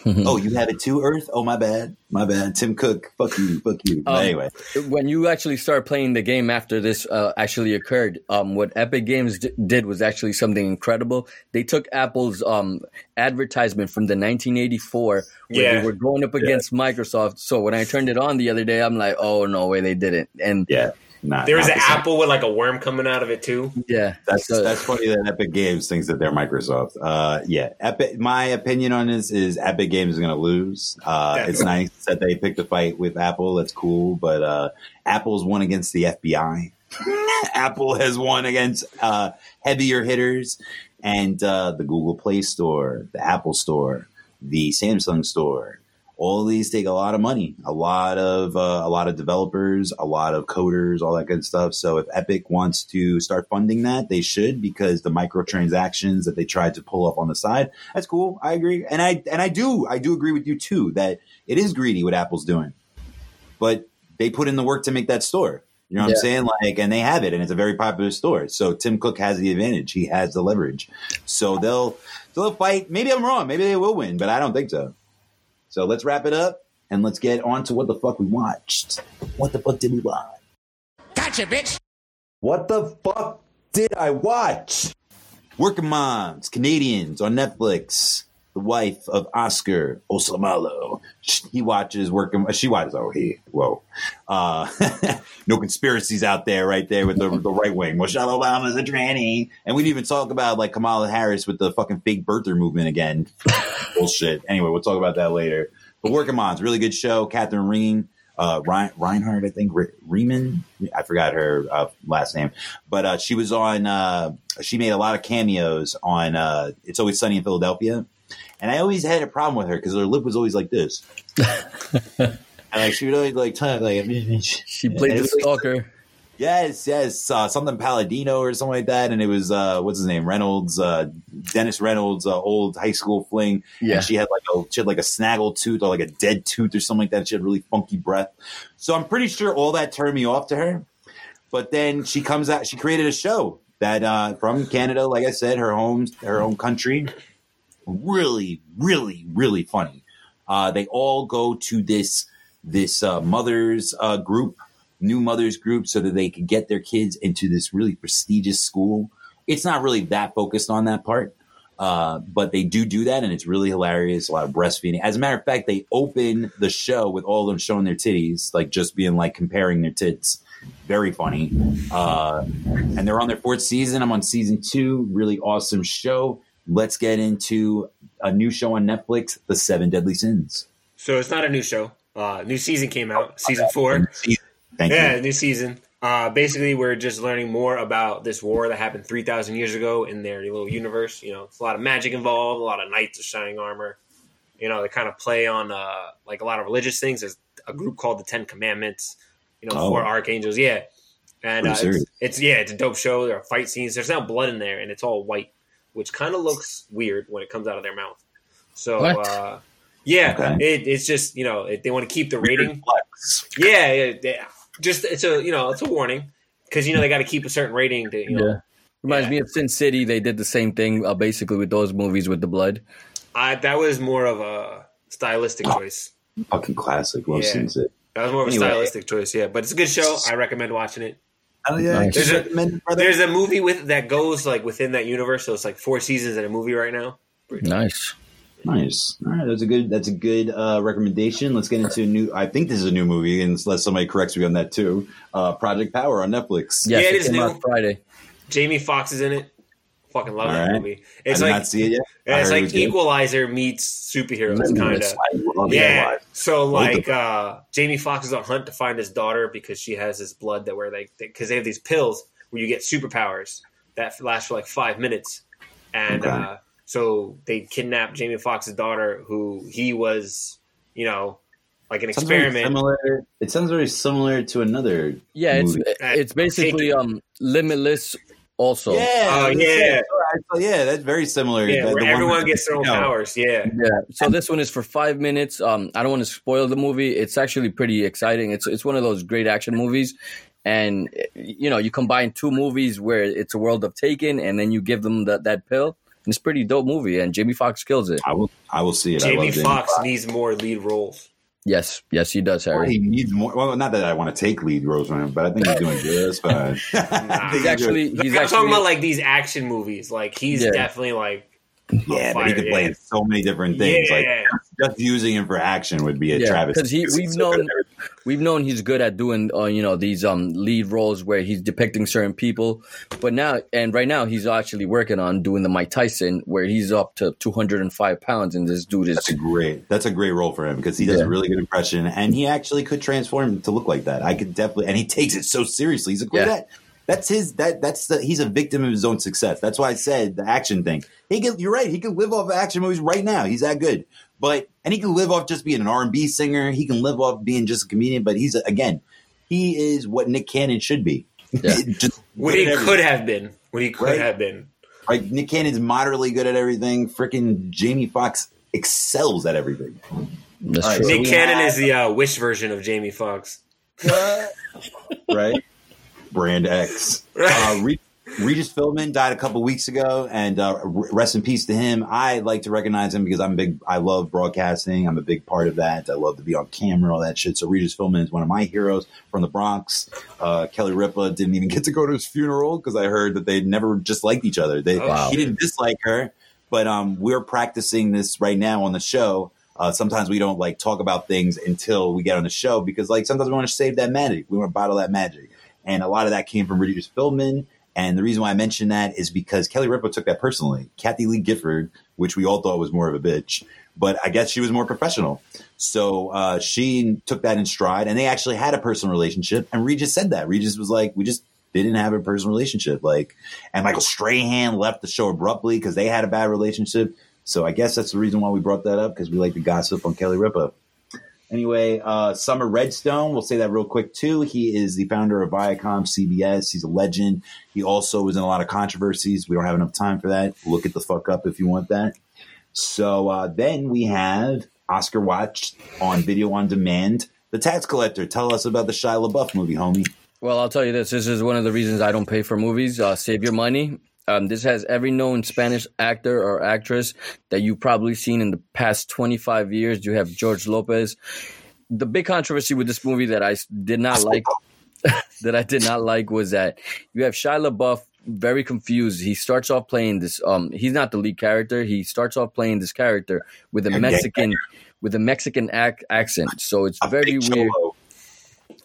Oh, you have it too, Earth? Oh, my bad, my bad. Tim Cook, fuck you, fuck you. Um, anyway, when you actually start playing the game after this uh, actually occurred, um, what Epic Games d- did was actually something incredible. They took Apple's um, advertisement from the 1984 where Yeah. they were going up against Microsoft. So when I turned it on the other day, I'm like, oh no way, they didn't. And yeah, not, There was not an the same. apple with like a worm coming out of it too. yeah, That's so- that's funny that Epic Games thinks that they're Microsoft. Uh, yeah, Epic. My opinion on this is Epic Games is going to lose. Uh, it's nice that they picked a fight with Apple. That's cool, but uh, Apple's won against the FBI. [laughs] Apple has won against uh, heavier hitters, and uh, the Google Play Store, the Apple Store, the Samsung Store. All of these take a lot of money, a lot of uh, a lot of developers, a lot of coders, all that good stuff. So if Epic wants to start funding that, they should because the microtransactions that they tried to pull up on the side, that's cool. I agree, and I and I do I do agree with you too that it is greedy what Apple's doing, but they put in the work to make that store. You know what Yeah. I'm saying? Like, and they have it, and it's a very popular store. So Tim Cook has the advantage; he has the leverage. So they'll they'll fight. Maybe I'm wrong. Maybe they will win, but I don't think so. So let's wrap it up and let's get on to what the fuck we watched. What the fuck did we watch? Gotcha, bitch. What the fuck did I watch? Working Moms, Canadians on Netflix. The wife of Oscar Osamalo. He watches working. She watches. Oh, he. Whoa. Uh, [laughs] no conspiracies out there, right there with the, the right wing. Michelle Obama's a tranny, and we didn't even talk about like Kamala Harris with the fucking fake birther movement again. [laughs] Bullshit. Anyway, we'll talk about that later. But Working Moms, really good show. Catherine Ring, uh, Rein, Reinhardt, I think Re- Riemann. I forgot her uh, last name, but uh, she was on. Uh, she made a lot of cameos on uh, "It's Always Sunny in Philadelphia," and I always had a problem with her because her lip was always like this. [laughs] and like she would always like talk like [laughs] she played the was like- stalker. Yes, yes, uh, something Palladino or something like that, and it was uh, what's his name, Reynolds, uh, Dennis Reynolds, uh, old high school fling. Yeah. and she had like a she had like a snaggle tooth or like a dead tooth or something like that. She had really funky breath. So I'm pretty sure all that turned me off to her. But then she comes out. She created a show that uh, from Canada, like I said, her home, her home country. Really, really, really funny. Uh, they all go to this this uh, mothers uh, group, new mothers group, so that they can get their kids into this really prestigious school. It's not really that focused on that part, uh, but they do do that, and it's really hilarious. A lot of breastfeeding. As a matter of fact, they open the show with all of them showing their titties, like just being like comparing their tits. Very funny, uh, and they're on their fourth season. I'm on season two. Really awesome show. Let's get into a new show on Netflix, The Seven Deadly Sins. So it's not a new show. Uh, new season came out, season four. Thank Yeah, you. new season. Uh, basically, we're just learning more about this war that happened 3,000 years ago in their little universe. You know, it's a lot of magic involved, a lot of knights of shining armor. You know, they kind of play on uh, like a lot of religious things. There's a group called the Ten Commandments. You know, Oh. four archangels. Yeah, and uh, it's, it's yeah, it's a dope show. There are fight scenes. There's now blood in there, and it's all white, which kind of looks weird when it comes out of their mouth. So, What? uh, yeah, Okay. it, it's just you know it, they want to keep the rating. Yeah, yeah, yeah. Just it's a you know it's a warning because you know they got to keep a certain rating to you know. Yeah. Reminds Yeah. me of Sin City. They did the same thing, uh, basically with those movies with the blood. I that was more of a stylistic choice. Fucking classic. Love Yeah. Sin City. That was more of a Anyway. stylistic choice. Yeah, but it's a good show. I recommend watching it. Oh yeah, Nice. There's a- Recommend. There's a movie with that goes like within that universe, so it's like four seasons in a movie right now. Nice. Nice. All right, that's a good. That's a good uh, recommendation. Let's get into a new. I think this is a new movie, unless somebody corrects me on that too. Uh, Project Power on Netflix. Yes, Yeah, it it is came new. out Friday. Jamie Foxx is in it. Fucking love All that right. movie. I It's did like not see it yet. I it's heard it like was good. Equalizer meets superheroes, kind of. I love that Yeah. So like uh Jamie Foxx is on hunt to find his daughter because she has this blood that where they because they have these pills where you get superpowers that last for like five minutes, and Okay. uh, so they kidnap Jamie Foxx's daughter, who he was, you know, like an Sounds experiment. Similar. It sounds very similar to another. Yeah, it's it's basically um limitless. Also, Yeah. Oh, I was gonna yeah. so yeah, that's very similar. Yeah, The- where the everyone gets their own powers. Yeah. Yeah. So this one is for five minutes. Um, I don't want to spoil the movie. It's actually pretty exciting. It's it's one of those great action movies, and you know you combine two movies where it's a world of Taken, and then you give them that that pill. And it's a pretty dope movie, and Jamie Foxx kills it. I will. I will see it. Jamie love Foxx needs more lead roles. Yes, yes, he does, Well, Harry. He needs more. Well, not that I want to take lead roles from him, but I think he's doing good. That's fine. [laughs] Nah. He's actually Like, he's I'm actually talking about like these action movies. Like he's Yeah. definitely like yeah, but he fire, could play yeah. in so many different things. Like Yeah. just using him for action would be a Yeah, travesty. 'cause he- we've so known- good at everything. we've known he's good at doing uh, you know these um lead roles where he's depicting certain people but now and right now he's actually working on doing the mike tyson where he's up to 205 pounds and this dude is That's a great. That's a great role for him because he does Yeah. a really good impression, and he actually could transform to look like that. I could definitely, and he takes it so seriously. He's a great. Yeah. at- That's his. That that's the. He's a victim of his own success. That's why I said the action thing. He can. You're right. He can live off of action movies right now. He's that good. But and he can live off just being an R and B singer. He can live off being just a comedian. But he's again, he is what Nick Cannon should be. Yeah. [laughs] just what he could have been. What he could Right. have been. Like Nick Cannon's moderately good at everything. Freaking Jamie Foxx excels at everything. that's All right, true. Nick we Cannon have- is the uh, Wish version of Jamie Foxx. [laughs] right? Brand X. Uh, Re- Regis Philbin died a couple weeks ago, and uh, rest in peace to him. I like to recognize him because I'm big. I love broadcasting. I'm a big part of that. I love to be on camera, all that shit. So Regis Philbin is one of my heroes from the Bronx. Uh, Kelly Ripa didn't even get to go to his funeral because I heard that they never just liked each other. They, Wow. He didn't dislike her, but um, we're practicing this right now on the show. Uh, sometimes we don't like talk about things until we get on the show because like sometimes we want to save that magic. We want to bottle that magic. And a lot of that came from Regis Philbin. And the reason why I mention that is because Kelly Ripa took that personally. Kathie Lee Gifford, which we all thought was more of a bitch, but I guess she was more professional. So uh, she took that in stride, and they actually had a personal relationship. And Regis said that. Regis was like, "We just didn't have a personal relationship." Like, and Michael Strahan left the show abruptly because they had a bad relationship. So I guess that's the reason why we brought that up because we like to gossip on Kelly Ripa. Anyway, uh, Sumner Redstone, we'll say that real quick too. He is the founder of Viacom CBS. He's a legend. He also was in a lot of controversies. We don't have enough time for that. Look it the fuck up if you want that. So uh, then we have Oscar Watch on video on demand. The Tax Collector. Tell us about the Shia LaBeouf movie, homie. Well, I'll tell you this. This is one of the reasons I don't pay for movies. Uh, save your money. Um, this has every known Spanish actor or actress that you've probably seen in the past 25 years. You have George Lopez. The big controversy with this movie that I did not like, [laughs] that I did not like, was that you have Shia LaBeouf very confused. He starts off playing this. Um, he's not the lead character. He starts off playing this character with a Mexican, with a Mexican ac- accent. So it's A very weird cholo.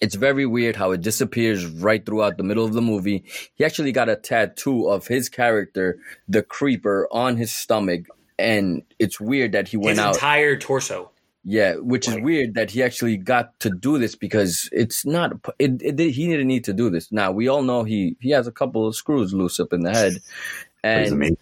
It's very weird how it disappears right throughout the middle of the movie. He actually got a tattoo of his character, the creeper, on his stomach, and it's weird that he went His out. entire torso. yeah, which is weird that he actually got to do this because it's not. It, it did- he didn't need to do this. Now we all know he he has a couple of screws loose up in the head, But he's and amazing.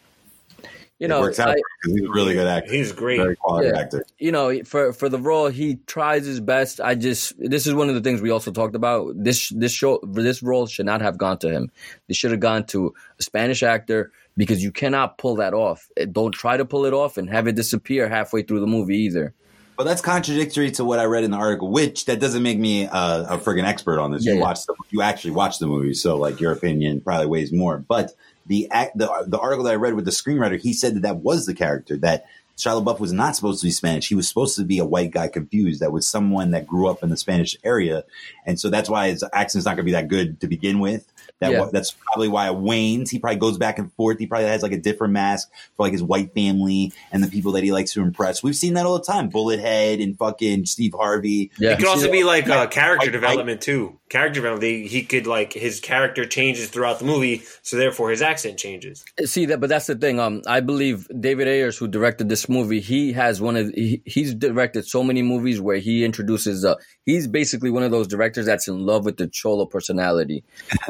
You know, works out I- he's a really good actor. He's great. Very quality Yeah. actor. you know, for for the role, he tries his best. I just this is one of the things we also talked about. This this show this role should not have gone to him. This should have gone to a Spanish actor because you cannot pull that off. Eh, Don't try to pull it off and have it disappear halfway through the movie either. But that's contradictory to what I read in the article, which that doesn't make me uh, a friggin' expert on this. Yeah, you yeah. watched the, you actually watch the movie, so like your opinion probably weighs more. But the the the article that I read with the screenwriter, he said that that was the character that Shia LaBeouf was not supposed to be Spanish. He was supposed to be a white guy confused. That was someone that grew up in the Spanish area, and so that's why his accent's not going to be that good to begin with. That Yeah. that's probably why it wanes. He probably goes back and forth. He probably has like a different mask for like his white family and the people that he likes to impress. We've seen that all the time. Bullethead and fucking Steve Harvey. Yeah. It could also be like uh, character Like- development too. Character development. They, he could like his character changes throughout the movie, so therefore his accent changes. See that, but that's the thing. Um, I believe David Ayers, who directed this movie, he has one of he, he's directed so many movies where he introduces. Uh, he's basically one of those directors that's in love with the cholo personality.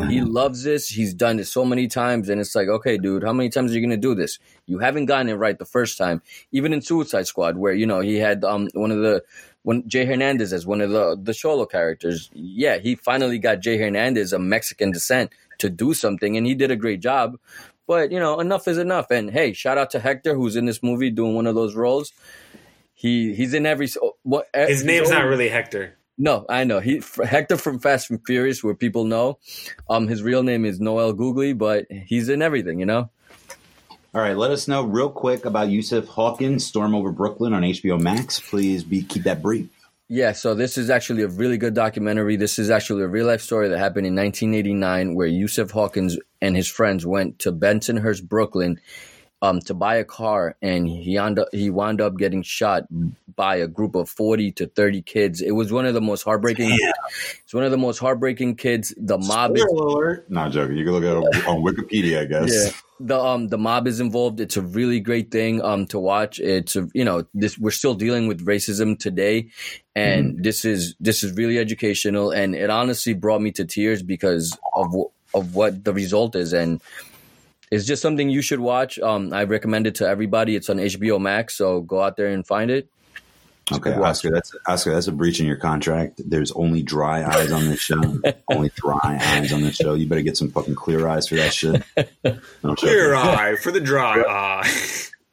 he [laughs] loves this. He's done it so many times, and it's like, okay, dude, how many times are you gonna do this? You haven't gotten it right the first time. Even in Suicide Squad, where you know he had um one of the when Jay Hernandez as one of the the Cholo characters. Yeah, he finally got Jay Hernandez of Mexican descent to do something, and he did a great job. But you know, enough is enough. And hey, shout out to Hector who's in this movie doing one of those roles. He he's in every what His name's not really. really Hector. No, I know. He Hector from Fast and Furious, where people know. Um, his real name is Noel Gugliemi, but he's in everything, you know. All right, let us know real quick about Yusuf Hawkins, Storm Over Brooklyn on HBO Max. Please be keep that brief. Yeah, so this is actually a really good documentary. This is actually a real life story that happened in 1989, where Yusuf Hawkins and his friends went to Bensonhurst, Brooklyn, um, to buy a car, and he wound up, he wound up getting shot by a group of 40 to 30 kids. It was one of the most heartbreaking. It's one of the most heartbreaking kids. The mob is Spoiler alert. Not joking. You can look at it on Wikipedia, I guess. Yeah. The um the mob is involved. It's a really great thing um to watch. It's a you know this we're still dealing with racism today, and this is this is really educational, and it honestly brought me to tears because of wh- of what the result is, and it's just something you should watch. Um, I recommend it to everybody. It's on HBO Max, so go out there and find it. Okay, Oscar, that's Oscar. That's a breach in your contract. There's only dry eyes on this show. [laughs] only dry eyes on this show. You better get some fucking clear eyes for that shit. [laughs] No, Clear joking. eye for the dry eye.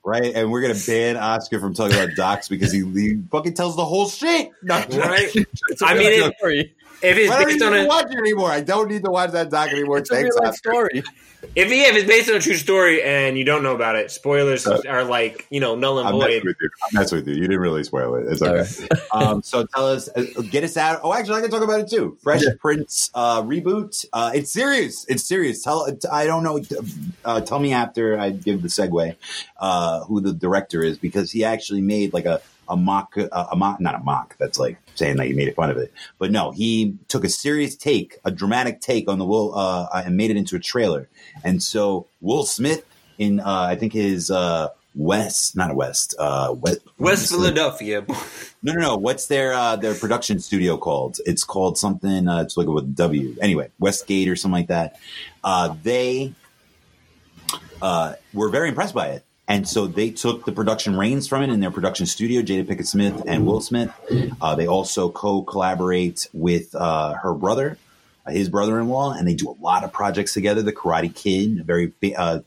right? And we're gonna ban Oscar from talking about docs because he, he fucking tells the whole shit. Not Right? [laughs] It's a I mean, life it- story. If it's I don't based need on a watch it anymore. I don't need to watch that doc anymore. It's a Thanks, real life story. If yeah, if it's based on a true story and you don't know about it, spoilers are like you know null and I'm messing void. with you. I'm messing with you. You didn't really spoil it. It's okay. [laughs] um, so tell us, uh, get us out. Oh, actually, I can talk about it too. Fresh Prince uh, reboot. Uh, it's serious. It's serious. Tell. I don't know. Uh, tell me after I give the segue uh, who the director is because he actually made like a a mock, a, a mock, not a mock. That's like saying that you made fun of it, but no, he took a serious take, a dramatic take on the Will, uh, and made it into a trailer. And so Will Smith in, uh, I think his uh, West, not West, uh, West, West Philadelphia. [laughs] no, no, no. What's their uh, their production studio called? It's called something. Uh, it's like with W. Anyway, Westgate or something like that. Uh, they uh, were very impressed by it, and so they took the production reins from it in their production studio. Jada Pinkett Smith and Will Smith. Uh, they also co collaborate with uh, her brother, uh, his brother in law, and they do a lot of projects together. The Karate Kid, a very uh,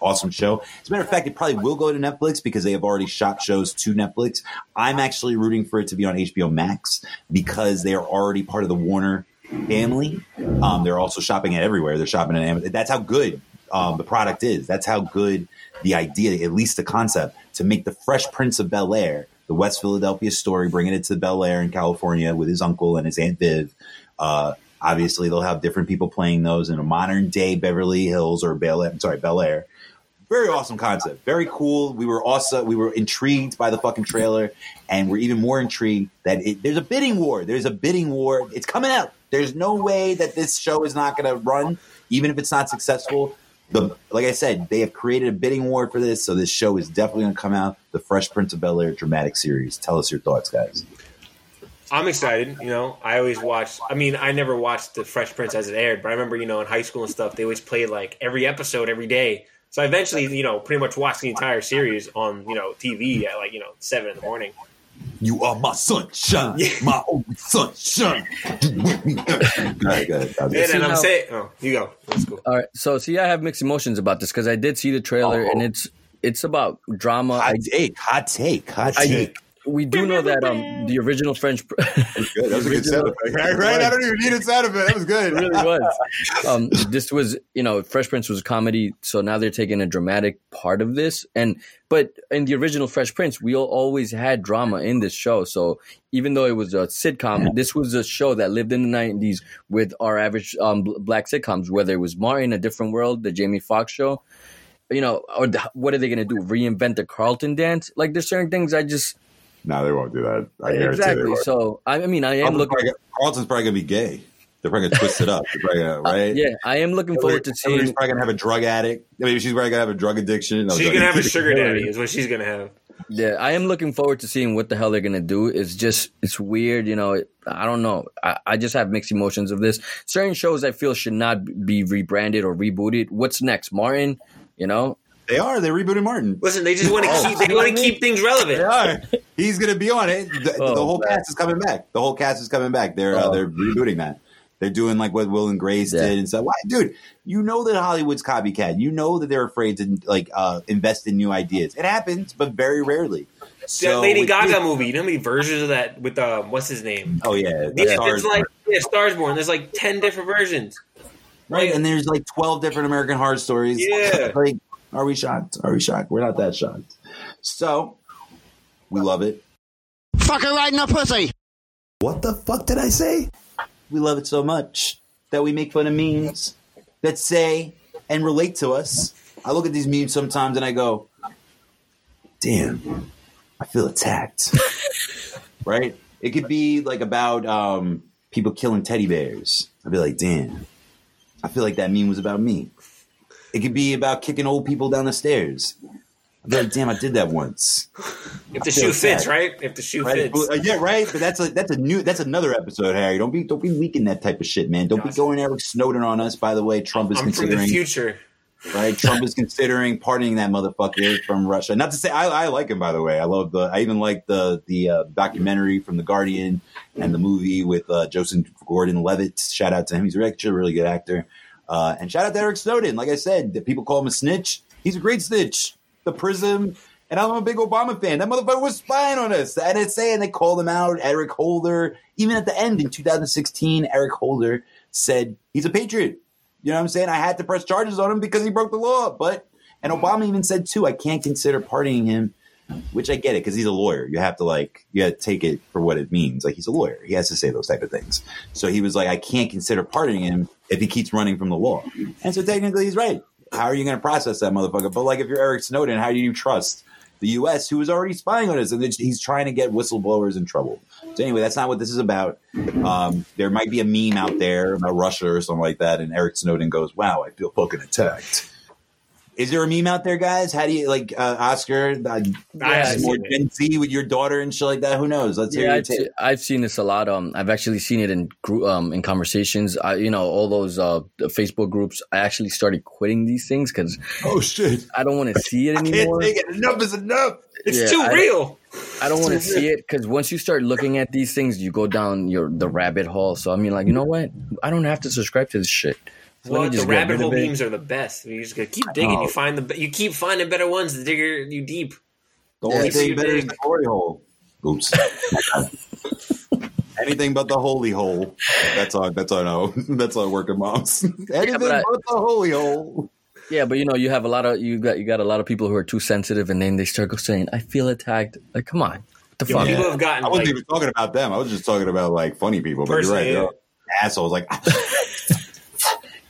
awesome show. As a matter of fact, it probably will go to Netflix because they have already shot shows to Netflix. I'm actually rooting for it to be on HBO Max because they are already part of the Warner family. Um, they're also shopping it everywhere. They're shopping at Amazon. That's how good um, the product is. That's how good the idea, at least the concept, to make the Fresh Prince of Bel Air, the West Philadelphia story, bringing it to Bel Air in California with his uncle and his aunt Viv. Uh, obviously, they'll have different people playing those in a modern day Beverly Hills or Bel Air. Sorry, Bel Air. Very awesome concept. Very cool. We were also we were intrigued by the fucking trailer, and we're even more intrigued that it, there's a bidding war. There's a bidding war. It's coming out. There's no way that this show is not going to run, even if it's not successful. The like I said, they have created a bidding war for this, so this show is definitely going to come out. The Fresh Prince of Bel Air dramatic series. Tell us your thoughts, guys. I'm excited. You know, I always watched. I mean, I never watched the Fresh Prince as it aired, but I remember, you know, in high school and stuff, they always played like every episode every day. So I eventually, you know, pretty much watched the entire series on, you know, TV at like, you know, seven in the morning. You are my sunshine, my only sunshine. You make me- [laughs] go ahead, go. And then I'm how- saying, oh, you go. That's cool. All right, so see, I have mixed emotions about this because I did see the trailer, and it's it's about drama. Hot take, hot take, hot I- take. We do know that um the [laughs] original French. Good. [laughs] That was a good sound effect. Right, right? I don't even need a sound effect. That was good. It really was. [laughs] Um, this was, you know, Fresh Prince was a comedy, so now they're taking a dramatic part of this. And but in the original Fresh Prince, we all always had drama in this show. So even though it was a sitcom, this was a show that lived in the '90s with our average um, black sitcoms. Whether it was Martin, A Different World, the Jamie Foxx show, you know, or the, what are they going to do? Reinvent the Carlton dance? Like there's certain things I just No, they won't do that. I guarantee exactly. So I, I mean, I am Carlton's looking. probably, Carlton's probably gonna be gay. They're probably gonna twist it up. They're probably gonna, [laughs] uh, right? Yeah, I am looking forward to Hillary's seeing. probably gonna have a drug addict. Maybe she's probably gonna have a drug addiction. No, She's sorry. going to have a sugar daddy, [laughs] is what she's going to have. Yeah, I am looking forward to seeing what the hell they're gonna do. It's just it's weird, you know. It, I don't know. I, I just have mixed emotions of this. Certain shows I feel should not be rebranded or rebooted. What's next, Martin? You know, They are. They rebooted Martin. Listen, they just want to keep, they want to keep things relevant. They are. He's gonna be on it. The, Oh, the whole man. cast is coming back. The whole cast is coming back. They're uh, Oh. they're rebooting that. They're doing like what Will and Grace Yeah. did and stuff. Why, dude? You know that Hollywood's copycat. You know that they're afraid to like uh, invest in new ideas. It happens, but very rarely. that So Lady with Gaga this- movie. You know how many versions of that with um, what's his name? Oh yeah, the Yeah, stars, like yeah, Stars Born. There's like ten different versions. right? And there's like twelve different American Horror Stories. Yeah. [laughs] like, are we shocked? Are we shocked? We're not that shocked. So we love it. Fuck her right in the pussy. What the fuck did I say? We love it so much that we make fun of memes that say and relate to us. I look at these memes sometimes and I go, damn, I feel attacked. [laughs] right? It could be like about um, people killing teddy bears. I'd be like, damn, I feel like that meme was about me. It could be about kicking old people down the stairs. Be like, damn, I did that once. If the shoe fits, sad. right? If the shoe Right? fits. Uh, yeah, right. But that's a that's a new that's another episode, Harry. Don't be don't be leaking that type of shit, man. Don't be going Eric Snowden on us. By the way, Trump is I'm from the considering future. right. Trump is considering pardoning that motherfucker from Russia. Not to say I, I like him, by the way. I love the I even like the the uh, documentary from the Guardian and the movie with uh, Joseph Gordon-Levitt. Shout out to him. He's actually a really good actor. Uh, and shout out to Eric Snowden. Like I said, that people call him a snitch. He's a great snitch. The Prism. And I'm a big Obama fan. That motherfucker was spying on us. The NSA, and they called him out. Eric Holder. Even at the end in 2016, Eric Holder said he's a patriot. You know what I'm saying? I had to press charges on him because he broke the law. But and Obama even said too, I can't consider pardoning him, which I get it because he's a lawyer. You have to like you have to take it for what it means. Like he's a lawyer. He has to say those type of things. So he was like, I can't consider pardoning him if he keeps running from the law. And so technically he's right. How are you going to process that motherfucker? But like if you're Eric Snowden, how do you trust the U.S. who is already spying on us and he's trying to get whistleblowers in trouble? So anyway, that's not what this is about. Um, there might be a meme out there about Russia or something like that, and Eric Snowden goes, "Wow, I feel fucking attacked." Is there a meme out there, guys? How do you like uh, Oscar? Uh, more. Gen Z with your daughter and shit like that? Who knows? Let's hear Yeah, your I've, se- I've seen this a lot. Um, I've actually seen it in group, um, in conversations. I, you know, all those uh, Facebook groups. I actually started quitting these things because Oh shit! I don't want to see it [laughs] I can't anymore. take it. Enough is enough. It's Yeah, too I- real. I don't want to see it because once you start looking at these things, you go down your the rabbit hole. So I mean, like, you know what? I don't have to subscribe to this shit. So Well, the rabbit hole memes are the best. You just gotta keep digging. Oh. You find the you keep finding better ones. The digger you deep. The only thing better is the glory hole. Oops. [laughs] Anything but the holy hole. That's all. That's on. Oh, [laughs] that's all. working moms. [laughs] Anything but I- but the holy hole. Yeah, but you know, you have a lot of you got you got a lot of people who are too sensitive, and then they start saying, "I feel attacked." Like, come on, what the Yo, fuck? people have gotten I wasn't like even talking about them. I was just talking about like funny people. But you're right. Personally, They're assholes. Like,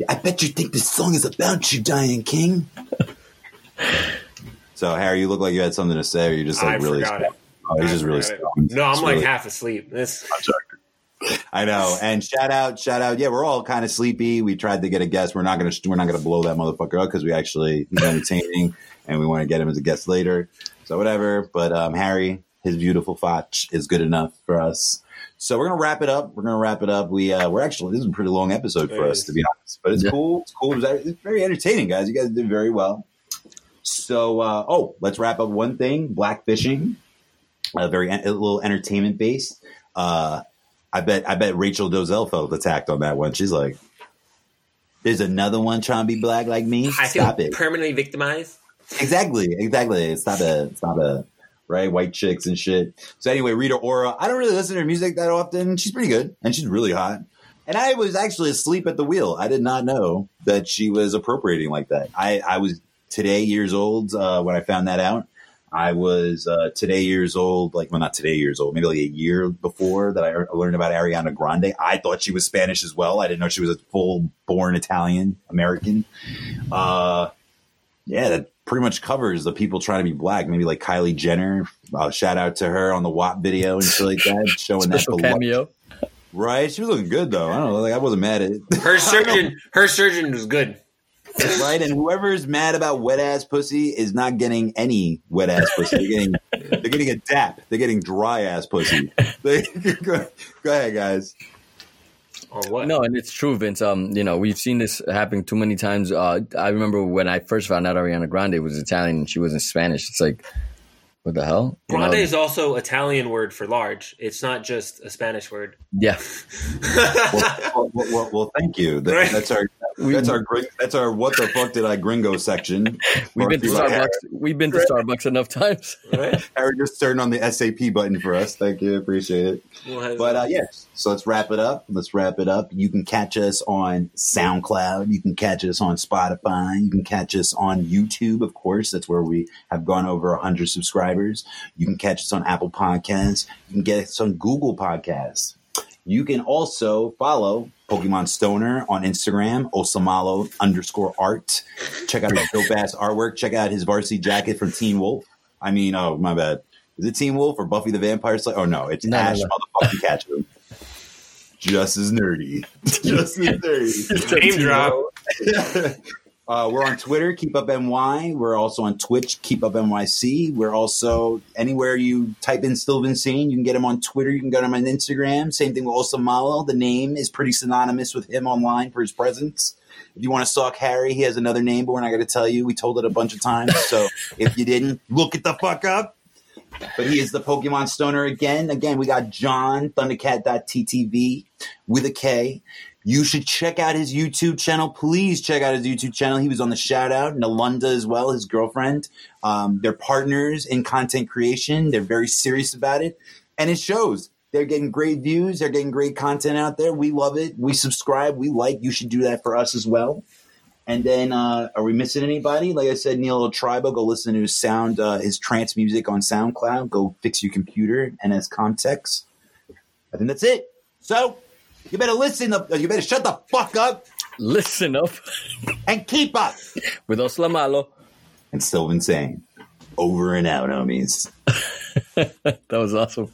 I bet you think this song is about you, Diane King. [laughs] so Harry, you look like you had something to say. Or you just like I really. forgot. Oh, he's just really. forgot it. stoned. No, I'm It's like really- half asleep. This [laughs] I know. And shout out, shout out. Yeah, we're all kind of sleepy. We tried to get a guest. We're not gonna we're not gonna blow that motherfucker up because we actually he's entertaining [laughs] and we want to get him as a guest later. So whatever. But um, Harry, his beautiful fotch is good enough for us. So we're gonna wrap it up. We're gonna wrap it up. We uh, we're actually this is a pretty long episode for us to be honest, but it's Yeah. cool. It's cool. It's very entertaining, guys. You guys did very well. So uh, oh, let's wrap up one thing: black fishing. Uh, very a little entertainment based. Uh, I bet I bet Rachel Dolezal felt attacked on that one. She's like, "There's another one trying to be black like me. I feel Stop it." permanently victimized. Exactly, exactly. It's not a, it's not a, right? White chicks and shit. So anyway, Rita Ora. I don't really listen to her music that often. She's pretty good and she's really hot. And I was actually asleep at the wheel. I did not know that she was appropriating like that. I, I was today years old uh, when I found that out. I was uh, today years old, like well, not today years old, maybe like a year before that I learned about Ariana Grande. I thought she was Spanish as well. I didn't know she was a full born Italian American. Uh, yeah, that pretty much covers the people trying to be black. Maybe like Kylie Jenner. Uh, shout out to her on the WAP video and shit like that, [laughs] showing that Special cameo. Right, she was looking good though. I don't know, like I wasn't mad at it. Her [laughs] surgeon, her surgeon was good. right? And whoever's mad about wet ass pussy is not getting any wet ass pussy. They're getting they're getting a dap. They're getting dry ass pussy. Go, [laughs] go ahead, guys. On what? No, and it's true, Vince. Um, you know, we've seen this happen too many times. Uh, I remember when I first found out Ariana Grande was Italian and she wasn't Spanish. It's like, What the hell? You Grande know? is also Italian word for large. It's not just a Spanish word. yeah. [laughs] well, well, well, well, thank you. That, Right. That's our that's our gring- that's our what the fuck did I gringo section. We've been to Brought you by Starbucks. We've been to Starbucks enough times. Right? Harry just turned on the SAP button for us. Thank you, appreciate it. We'll But uh, yes, so let's wrap it up. Let's wrap it up. You can catch us on SoundCloud. You can catch us on Spotify. You can catch us on YouTube, of course. That's where we have gone over 100 subscribers. You can catch us on Apple Podcasts. You can get us on Google Podcasts. You can also follow Pokemon Stoner on Instagram, Osamalo underscore art. Check out his dope ass artwork. Check out his varsity jacket from Teen Wolf. I mean, oh, my bad. Is it Teen Wolf or Buffy the Vampire Slayer? Oh, no, it's No, no, Ash no. motherfucking Ketchum. [laughs] Just as nerdy. Just as nerdy. Name drop. [laughs] Uh, we're on Twitter, Keep Up NY. We're also on Twitch, Keep Up NYC. We're also anywhere you type in Sylvan Sane, you can get him on Twitter. You can get him on Instagram. Same thing with Osamalo. The name is pretty synonymous with him online for his presence. If you want to stalk Harry, he has another name, but we're not going to tell you. We told it a bunch of times. So [laughs] if you didn't, look it the fuck up. But he is the Pokemon Stoner again. Again, we got John, Thundercat.ttv with a K. You should check out his YouTube channel. Please check out his YouTube channel. He was on the shout out. Nalunda as well, his girlfriend. Um, they're partners in content creation. They're very serious about it. And it shows. They're getting great views. They're getting great content out there. We love it. We subscribe. We like. You should do that for us as well. And then, uh, are we missing anybody? Like I said, Neil Tribo, go listen to his sound, uh, his trance music on SoundCloud. Go fix your computer and as context. I think that's it. So you better listen. Up, you better shut the fuck up Listen up and keep up. with Osamalo. And Sylvan saying, over and out, homies. [laughs] that was awesome.